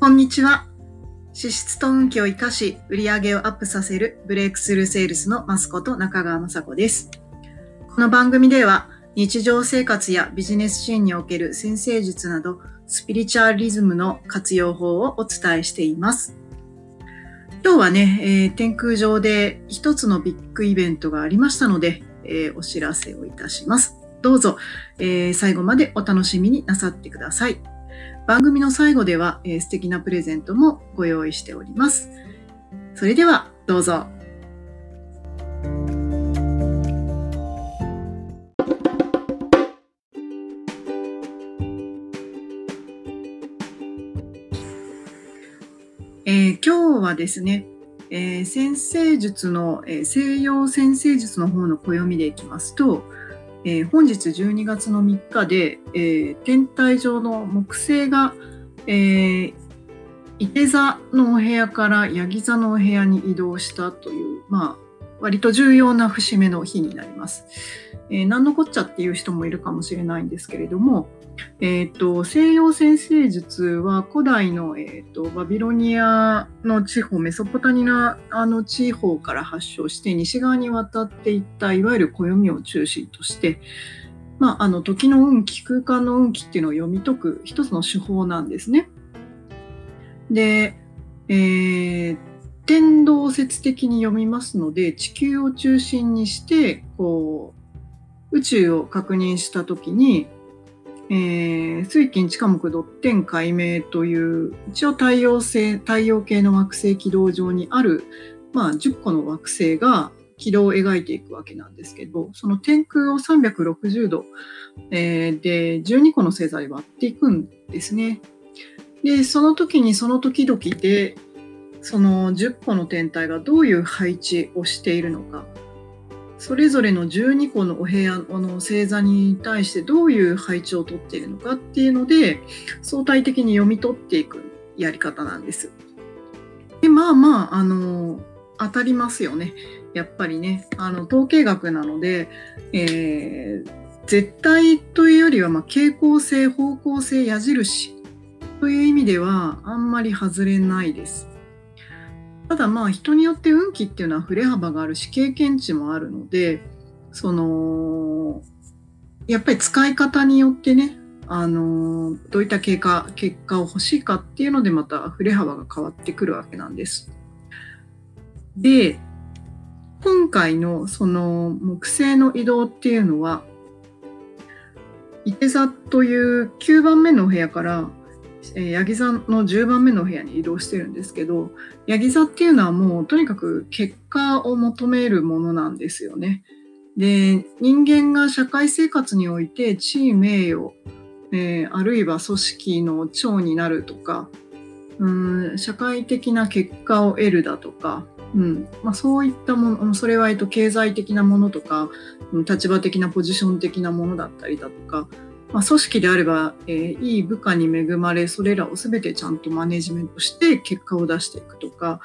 こんにちは。資質と運気を生かし、売上をアップさせるブレイクスルーセールスのマスコット中川雅子です。この番組では、日常生活やビジネスシーンにおける先生術など、スピリチュアリズムの活用法をお伝えしています。今日はね、えー、天空上で一つのビッグイベントがありましたので、えー、お知らせをいたします。どうぞ、えー、最後までお楽しみになさってください。番組の最後では、えー、素敵なプレゼントもご用意しております。それではどうぞ。えー、今日はですね、えー、先生術の、えー、西洋先生術の方の暦でいきますと、えー、本日12月の3日で、えー、天体上の木星が、えー、伊手座のお部屋からヤギ座のお部屋に移動したという、まあ、割と重要な節目の日になります。えー、何のこっちゃっていう人もいるかもしれないんですけれども、えーと、西洋先生術は古代の、えーと、バビロニアの地方メソポタニアの地方から発祥して西側に渡っていったいわゆる暦を中心として、まあ、あの時の運気空間の運気っていうのを読み解く一つの手法なんですね。で、えー、天動説的に読みますので地球を中心にしてこう宇宙を確認した時にえー、水金地下木ドッテン解明という一応太陽星太陽系の惑星軌道上にある、まあ、10個の惑星が軌道を描いていくわけなんですけどその天空を360度、えー、で12個の星座で割っていくんですね。でその時にその時々でその10個の天体がどういう配置をしているのかそれぞれの12個のお部屋の星座に対してどういう配置をとっているのかっていうので相対的に読み取っていくやり方なんです。でまあまああの当たりますよねやっぱりねあの統計学なので、えー、絶対というよりは、まあ、傾向性方向性矢印という意味ではあんまり外れないです。ただまあ人によって運気っていうのは振れ幅があるし経験値もあるのでそのやっぱり使い方によってねあのどういった結果結果を欲しいかっていうのでまた振れ幅が変わってくるわけなんです。で今回のその木星の移動っていうのは伊手座という9番目のお部屋からえヤギ座の10番目の部屋に移動してるんですけどヤギ座っていうのはもうとにかく結果を求めるものなんですよね。で人間が社会生活において地位名誉、えー、あるいは組織の長になるとかうん社会的な結果を得るだとか、うんまあ、そういったものそれは、えっと、経済的なものとか立場的なポジション的なものだったりだとかまあ、組織であれば、えー、いい部下に恵まれそれらを全てちゃんとマネジメントして結果を出していくとか、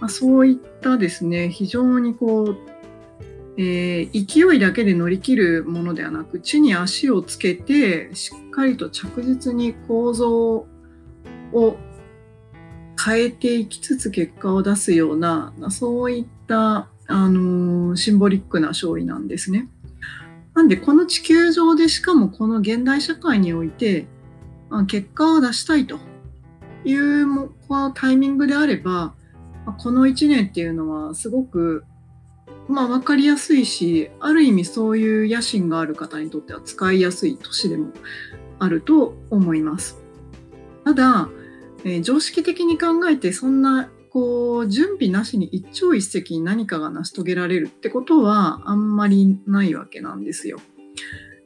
まあ、そういったですね非常にこう、えー、勢いだけで乗り切るものではなく地に足をつけてしっかりと着実に構造を変えていきつつ結果を出すようなそういったあのシンボリックな勝利なんですね。なんでこの地球上でしかもこの現代社会において結果を出したいというこのタイミングであればこの1年っていうのはすごくまあ分かりやすいしある意味そういう野心がある方にとっては使いやすい年でもあると思います。ただ、えー、常識的に考えてそんなこう準備なしに一朝一夕に何かが成し遂げられるってことはあんまりないわけなんですよ。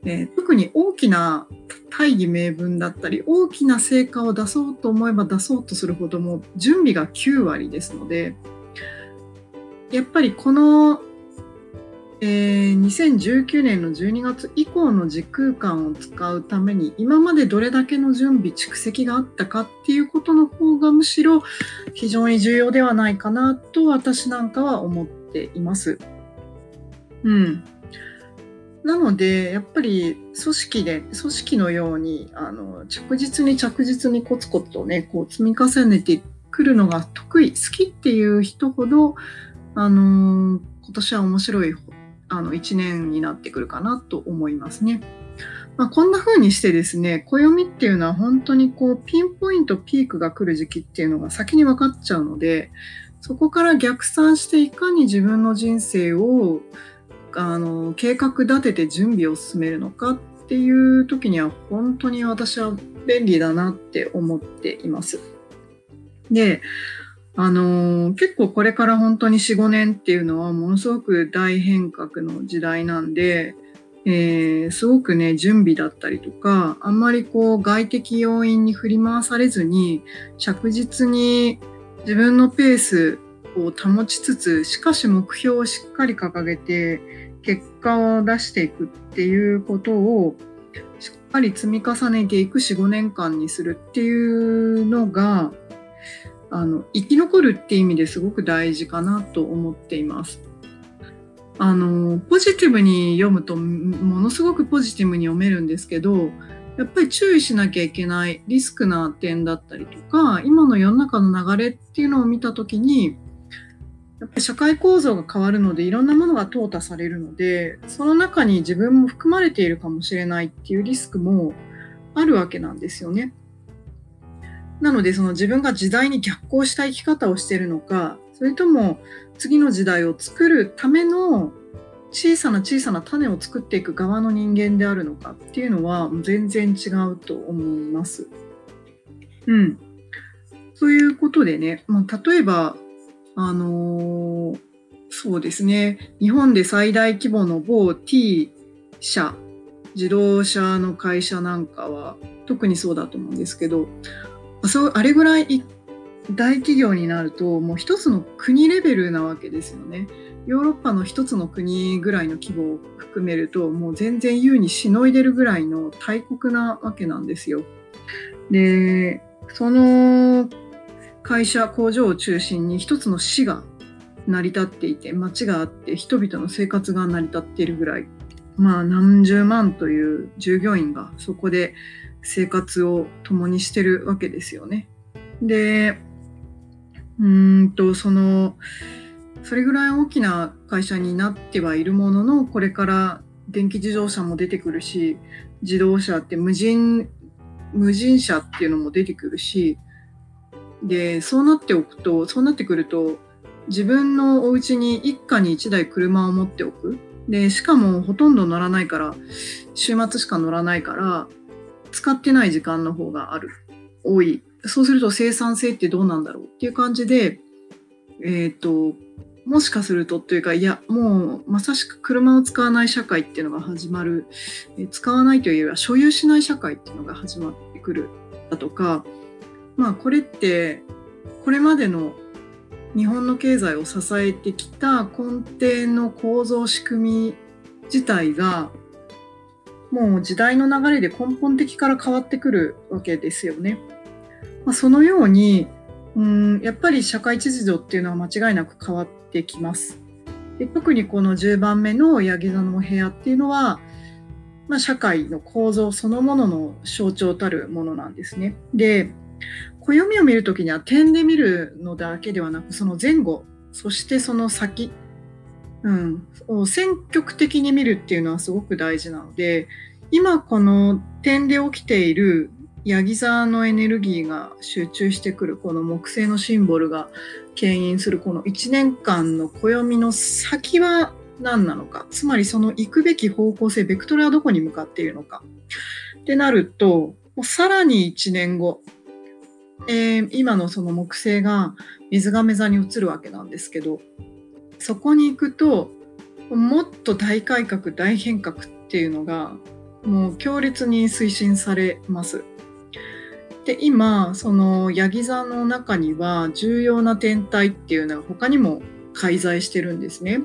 えー、特に大きな大義名分だったり大きな成果を出そうと思えば出そうとするほども準備が9割ですのでやっぱりこのえー、2019年の12月以降の時空間を使うために今までどれだけの準備蓄積があったかっていうことの方がむしろ非常に重要ではないかなと私なんかは思っています。うん。なのでやっぱり組織で組織のようにあの着実に着実にコツコツとねこう積み重ねてくるのが得意好きっていう人ほどあの今年は面白いあの1年になってくるかなと思いますね。まあ、こんな風にしてですね暦っていうのは本当にこうピンポイントピークが来る時期っていうのが先に分かっちゃうのでそこから逆算していかに自分の人生をあの計画立てて準備を進めるのかっていう時には本当に私は便利だなって思っています。で、あの結構これから本当に4、5年っていうのはものすごく大変革の時代なんで、えー、すごくね、準備だったりとか、あんまりこう外的要因に振り回されずに、着実に自分のペースを保ちつつ、しかし目標をしっかり掲げて、結果を出していくっていうことをしっかり積み重ねていく4、5年間にするっていうのが、あの、生き残るっていう意味ですごく大事かなと思っています。あの、ポジティブに読むとものすごくポジティブに読めるんですけど、やっぱり注意しなきゃいけないリスクな点だったりとか、今の世の中の流れっていうのを見たときに、やっぱり社会構造が変わるのでいろんなものが淘汰されるのでその中に自分も含まれているかもしれないっていうリスクもあるわけなんですよね。なのでその自分が時代に逆行した生き方をしているのかそれとも次の時代を作るための小さな小さな種を作っていく側の人間であるのかっていうのは全然違うと思います。うん。そういうことでね、まあ、例えばあのー、そうですね、日本で最大規模の某 T 社、自動車の会社なんかは特にそうだと思うんですけど、そうあれぐらい大企業になるともう一つの国レベルなわけですよね。ヨーロッパの一つの国ぐらいの規模を含めるともう全然優にしのいでるぐらいの大国なわけなんですよ。でその会社工場を中心に一つの市が成り立っていて町があって人々の生活が成り立っているぐらいまあ何十万という従業員がそこで生活を共にしてるわけですよね。でうんとそのそれぐらい大きな会社になってはいるもののこれから電気自動車も出てくるし自動車って無人無人車っていうのも出てくるしで、そうなっておくと、そうなってくると、自分のお家に一家に一台車を持っておく。で、しかもほとんど乗らないから、週末しか乗らないから、使ってない時間の方がある。多い。そうすると生産性ってどうなんだろうっていう感じで、えっ、ー、と、もしかするとというか、いや、もうまさしく車を使わない社会っていうのが始まる。使わないというよりは所有しない社会っていうのが始まってくるだとか、まあこれってこれまでの日本の経済を支えてきた根底の構造仕組み自体がもう時代の流れで根本的から変わってくるわけですよね。まあ、そのようにうんやっぱり社会秩序っていうのは間違いなく変わってきます。で特にこの10番目のヤギ座のお部屋っていうのは、まあ、社会の構造そのものの象徴たるものなんですね。で暦を見るときには点で見るのだけではなくその前後そしてその先、うん、選曲的に見るっていうのはすごく大事なので今この点で起きているヤギ座のエネルギーが集中してくるこの木星のシンボルが牽引するこの1年間の暦の先は何なのかつまりその行くべき方向性ベクトルはどこに向かっているのかってなるともうさらに1年後えー、今のその木星が水亀座に移るわけなんですけどそこに行くともっと大改革大変革っていうのがもう強烈に推進されます。で今そのヤギ座の中には重要な天体っていうのは他にも介在してるんですね。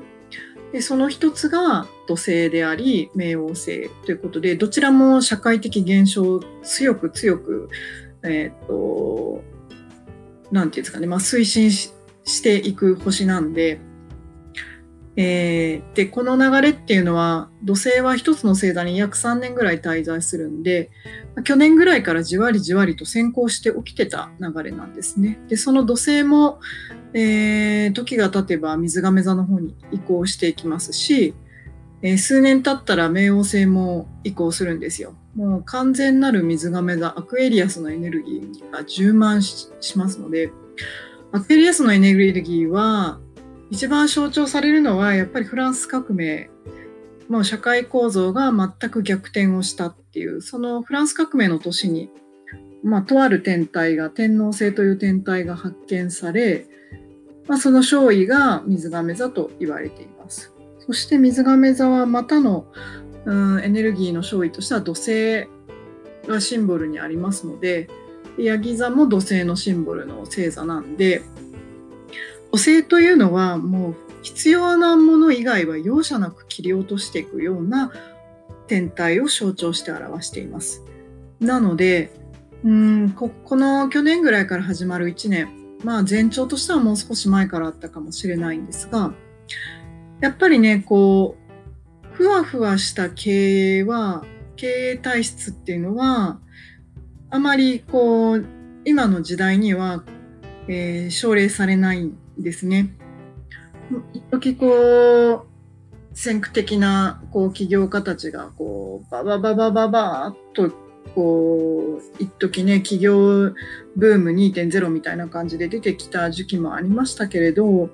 でその一つが土星であり冥王星ということでどちらも社会的現象を強く強くえっ、ー、と、なんていうんですかね、まあ、推進していく星なんで、えー、で、この流れっていうのは、土星は一つの星座に約3年ぐらい滞在するんで、去年ぐらいからじわりじわりと先行して起きてた流れなんですね。で、その土星も、えー、時が経てば水亀座の方に移行していきますし、えー、数年経ったら冥王星も移行するんですよ。もう完全なる水亀座、アクエリアスのエネルギーが充満しますので、アクエリアスのエネルギーは、一番象徴されるのはやっぱりフランス革命。もう社会構造が全く逆転をしたっていう。そのフランス革命の年に、まあ、とある天体が天王星という天体が発見され、まあ、その勝位が水亀座と言われています。そして水亀座はまたの、うん、エネルギーの勝位としては土星がシンボルにありますのでヤギ座も土星のシンボルの星座なんで補正というのはもう必要なもの以外は容赦なく切り落としていくような天体を象徴して表しています。なので、うんここの去年ぐらいから始まる1年、まあ前兆としてはもう少し前からあったかもしれないんですが、やっぱりね、こう、ふわふわした経営は、経営体質っていうのは、あまりこう、今の時代には、えー、奨励されないですね。一時こう先駆的なこう起業家たちがこうババババババーっとこう一時ね起業ブーム2.0みたいな感じで出てきた時期もありましたけれど、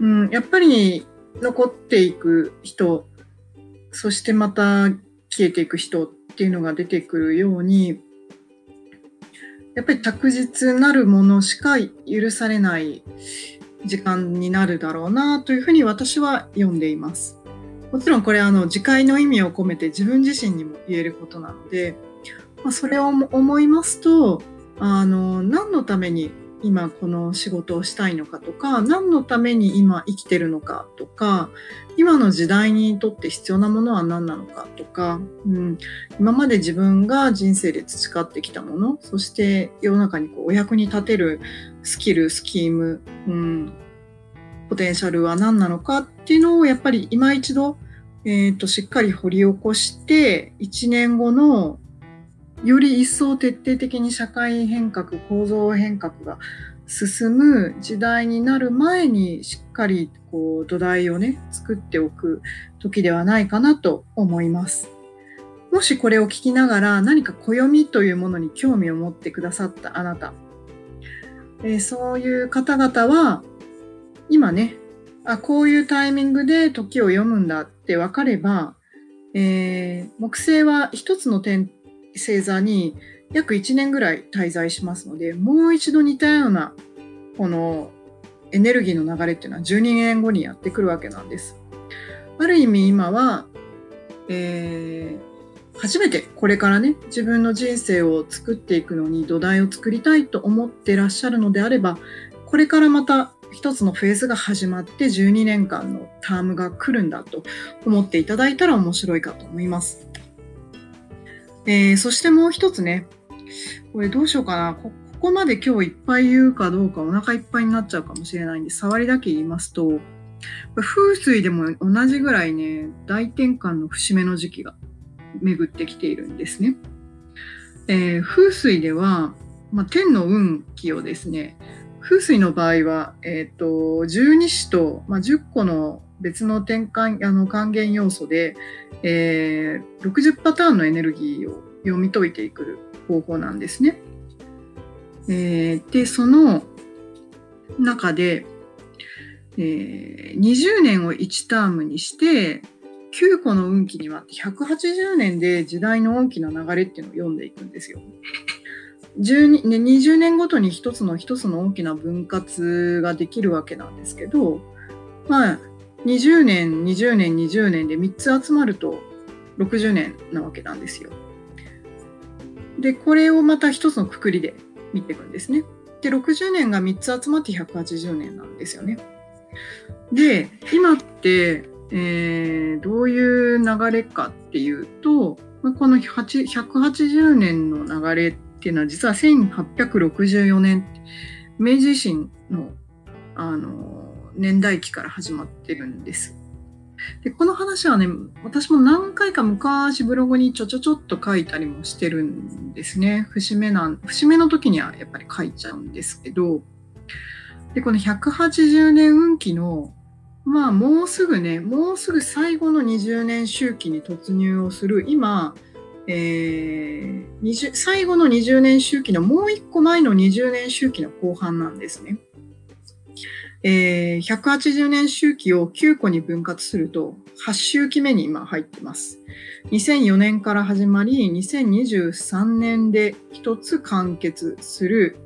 うん、やっぱり残っていく人そしてまた消えていく人っていうのが出てくるようにやっぱり確実なるものしか許されない時間になるだろうなというふうに私は読んでいます。もちろんこれあの自戒の意味を込めて自分自身にも言えることなので、まあ、それを思いますとあの何のために今この仕事をしたいのかとか何のために今生きてるのかとか今の時代にとって必要なものは何なのかとか、うん、今まで自分が人生で培ってきたものそして世の中にこうお役に立てるスキルスキーム、うん、ポテンシャルは何なのかっていうのをやっぱり今一度、えーと、しっかり掘り起こして1年後のより一層徹底的に社会変革構造変革が進む時代になる前にしっかりこう土台をね作っておく時ではないかなと思います。もしこれを聞きながら何か暦というものに興味を持ってくださったあなた、えー、そういう方々は今ねあこういうタイミングで時を読むんだって分かれば、えー、木星は一つの点星座に約1年ぐらい滞在しますので、もう一度似たような、このエネルギーの流れっていうのは12年後にやってくるわけなんです。ある意味今は、えー、初めてこれからね、自分の人生を作っていくのに土台を作りたいと思ってらっしゃるのであれば、これからまた一つのフェーズが始まって12年間のタームが来るんだと思っていただいたら面白いかと思います。えー、そしてもう一つね、これどうしようかな。ここまで今日いっぱい言うかどうかお腹いっぱいになっちゃうかもしれないんで、触りだけ言いますと、風水でも同じぐらいね、大転換の節目の時期が巡ってきているんですね。えー、風水では、まあ、天の運気をですね、風水の場合は、えーと、十二支と、まあ、10個の別の転換あの還元要素で、えー、60パターンのエネルギーを読み解いていく方法なんですね。えー、でその中で、えー、20年を1タームにして9個の運気に割って180年で時代の大きな流れっていうのを読んでいくんですよ。12ね、20年ごとに一つの一つの大きな分割ができるわけなんですけど、まあ、20年、20年、20年で3つ集まると60年なわけなんですよ。で、これをまた一つのくくりで見ていくんですね。で、60年が3つ集まって180年なんですよね。で、今って、えー、どういう流れかっていうと、この180年の流れっていうのは実は1864年、明治維新のあの年代記から始まってるんです。で、この話はね、私も何回か昔ブログにちょちょちょっと書いたりもしてるんですね。節目なん、節目の時にはやっぱり書いちゃうんですけど、で、この180年運期の、まあもうすぐね、もうすぐ最後の20年周期に突入をする、今、えー、最後の20年周期のもう一個前の20年周期の後半なんですね。えー、180年周期を9個に分割すると8周期目に今入ってます。2004年から始まり2023年で一つ完結する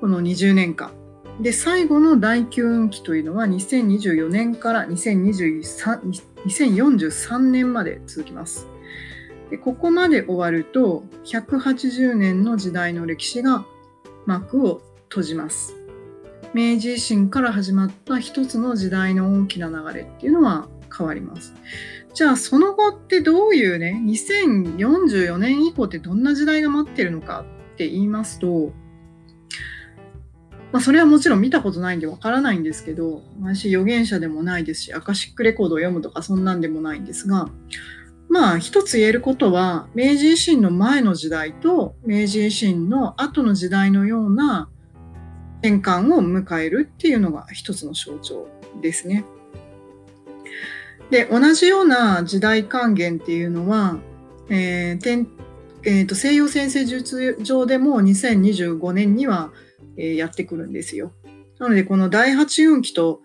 この20年間。で、最後の第9運期というのは2024年から2023 2043年まで続きます。でここまで終わると180年の時代の歴史が幕を閉じます。明治維新から始まった一つの時代の大きな流れっていうのは変わります。じゃあその後ってどういうね2044年以降ってどんな時代が待ってるのかって言いますと、まあ、それはもちろん見たことないんでわからないんですけど私預言者でもないですしアカシックレコードを読むとかそんなんでもないんですがまあ一つ言えることは明治維新の前の時代と明治維新の後の時代のような変換を迎えるっていうのが一つの象徴ですね。で同じような時代還元っていうのは、えーえーと、西洋先生術上でも2025年には、えー、やってくるんですよ。なのでこの第8運期と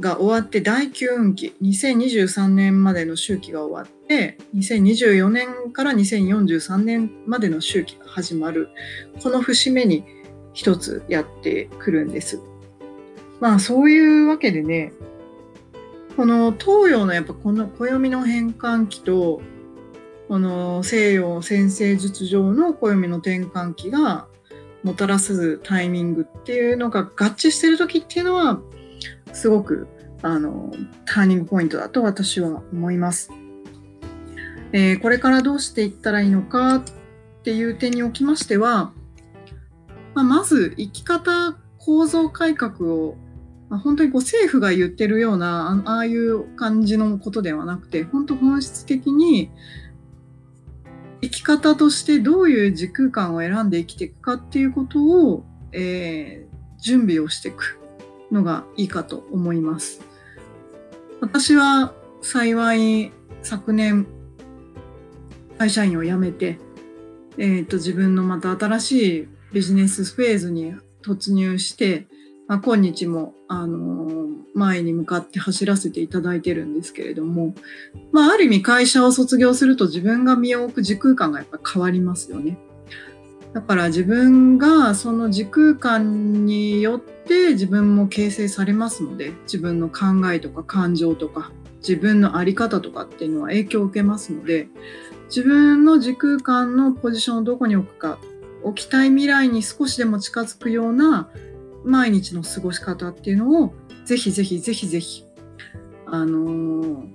が終わって第9運期2023年までの周期が終わって2024年から2043年までの周期が始まるこの節目に一つやってくるんです。まあそういうわけでね、この東洋のやっぱこの暦の変換期と、この西洋先生術上の暦の転換期がもたらすタイミングっていうのが合致してる時っていうのは、すごくあのターニングポイントだと私は思います。えー、これからどうしていったらいいのかっていう点におきましては、まあ、まず生き方構造改革を、まあ、本当にこう政府が言ってるようなああいう感じのことではなくて本当本質的に生き方としてどういう時空間を選んで生きていくかっていうことを、えー、準備をしていくのがいいかと思います。私は幸い昨年会社員を辞めて、えーと自分のまた新しいビジネスフェーズに突入して、まあ、今日も、あの前に向かって走らせていただいてるんですけれども、まあ、ある意味会社を卒業すると自分が身を置く時空間がやっぱ変わりますよね。だから自分がその時空間によって自分も形成されますので、自分の考えとか感情とか自分の在り方とかっていうのは影響を受けますので、自分の時空間のポジションをどこに置くか置きたい未来に少しでも近づくような毎日の過ごし方っていうのをぜひぜひぜひぜひ、あのー、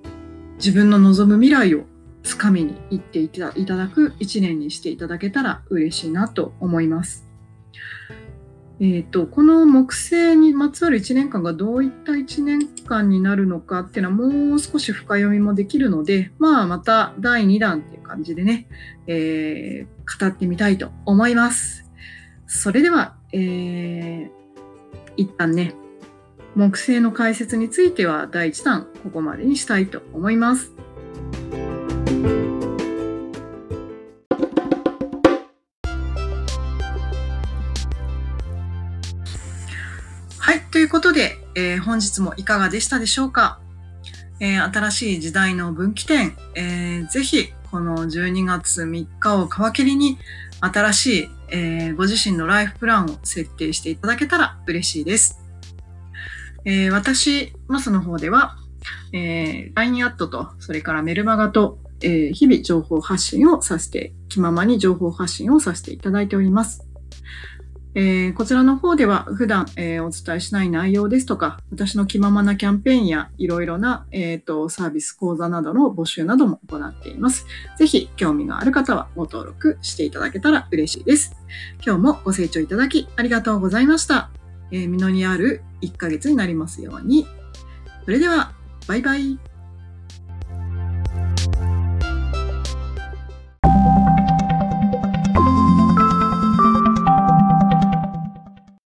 自分の望む未来をつかみに行っていただく一年にしていただけたら嬉しいなと思います。えーと、この木星にまつわる1年間がどういった1年間になるのかっていうのはもう少し深読みもできるので、まあ、また第2弾っていう感じでね、えー、語ってみたいと思います。それでは、えー、一旦ね、木星の解説については第1弾ここまでにしたいと思います。はいということで、えー、本日もいかがでしたでしょうか、えー、新しい時代の分岐点、えー、ぜひこの12月3日を皮切りに新しい、えー、ご自身のライフプランを設定していただけたら嬉しいです。えー、私、マスの方では、えー、LINE アットと、それからメルマガと、えー、日々情報発信をさせて、気ままに情報発信をさせていただいております。えー、こちらの方では普段、えー、お伝えしない内容ですとか、私の気ままなキャンペーンやいろいろな、えーと、サービス講座などの募集なども行っています。ぜひ興味がある方はご登録していただけたら嬉しいです。今日もご清聴いただきありがとうございました。えー、実りある1ヶ月になりますように。それでは、バイバイ。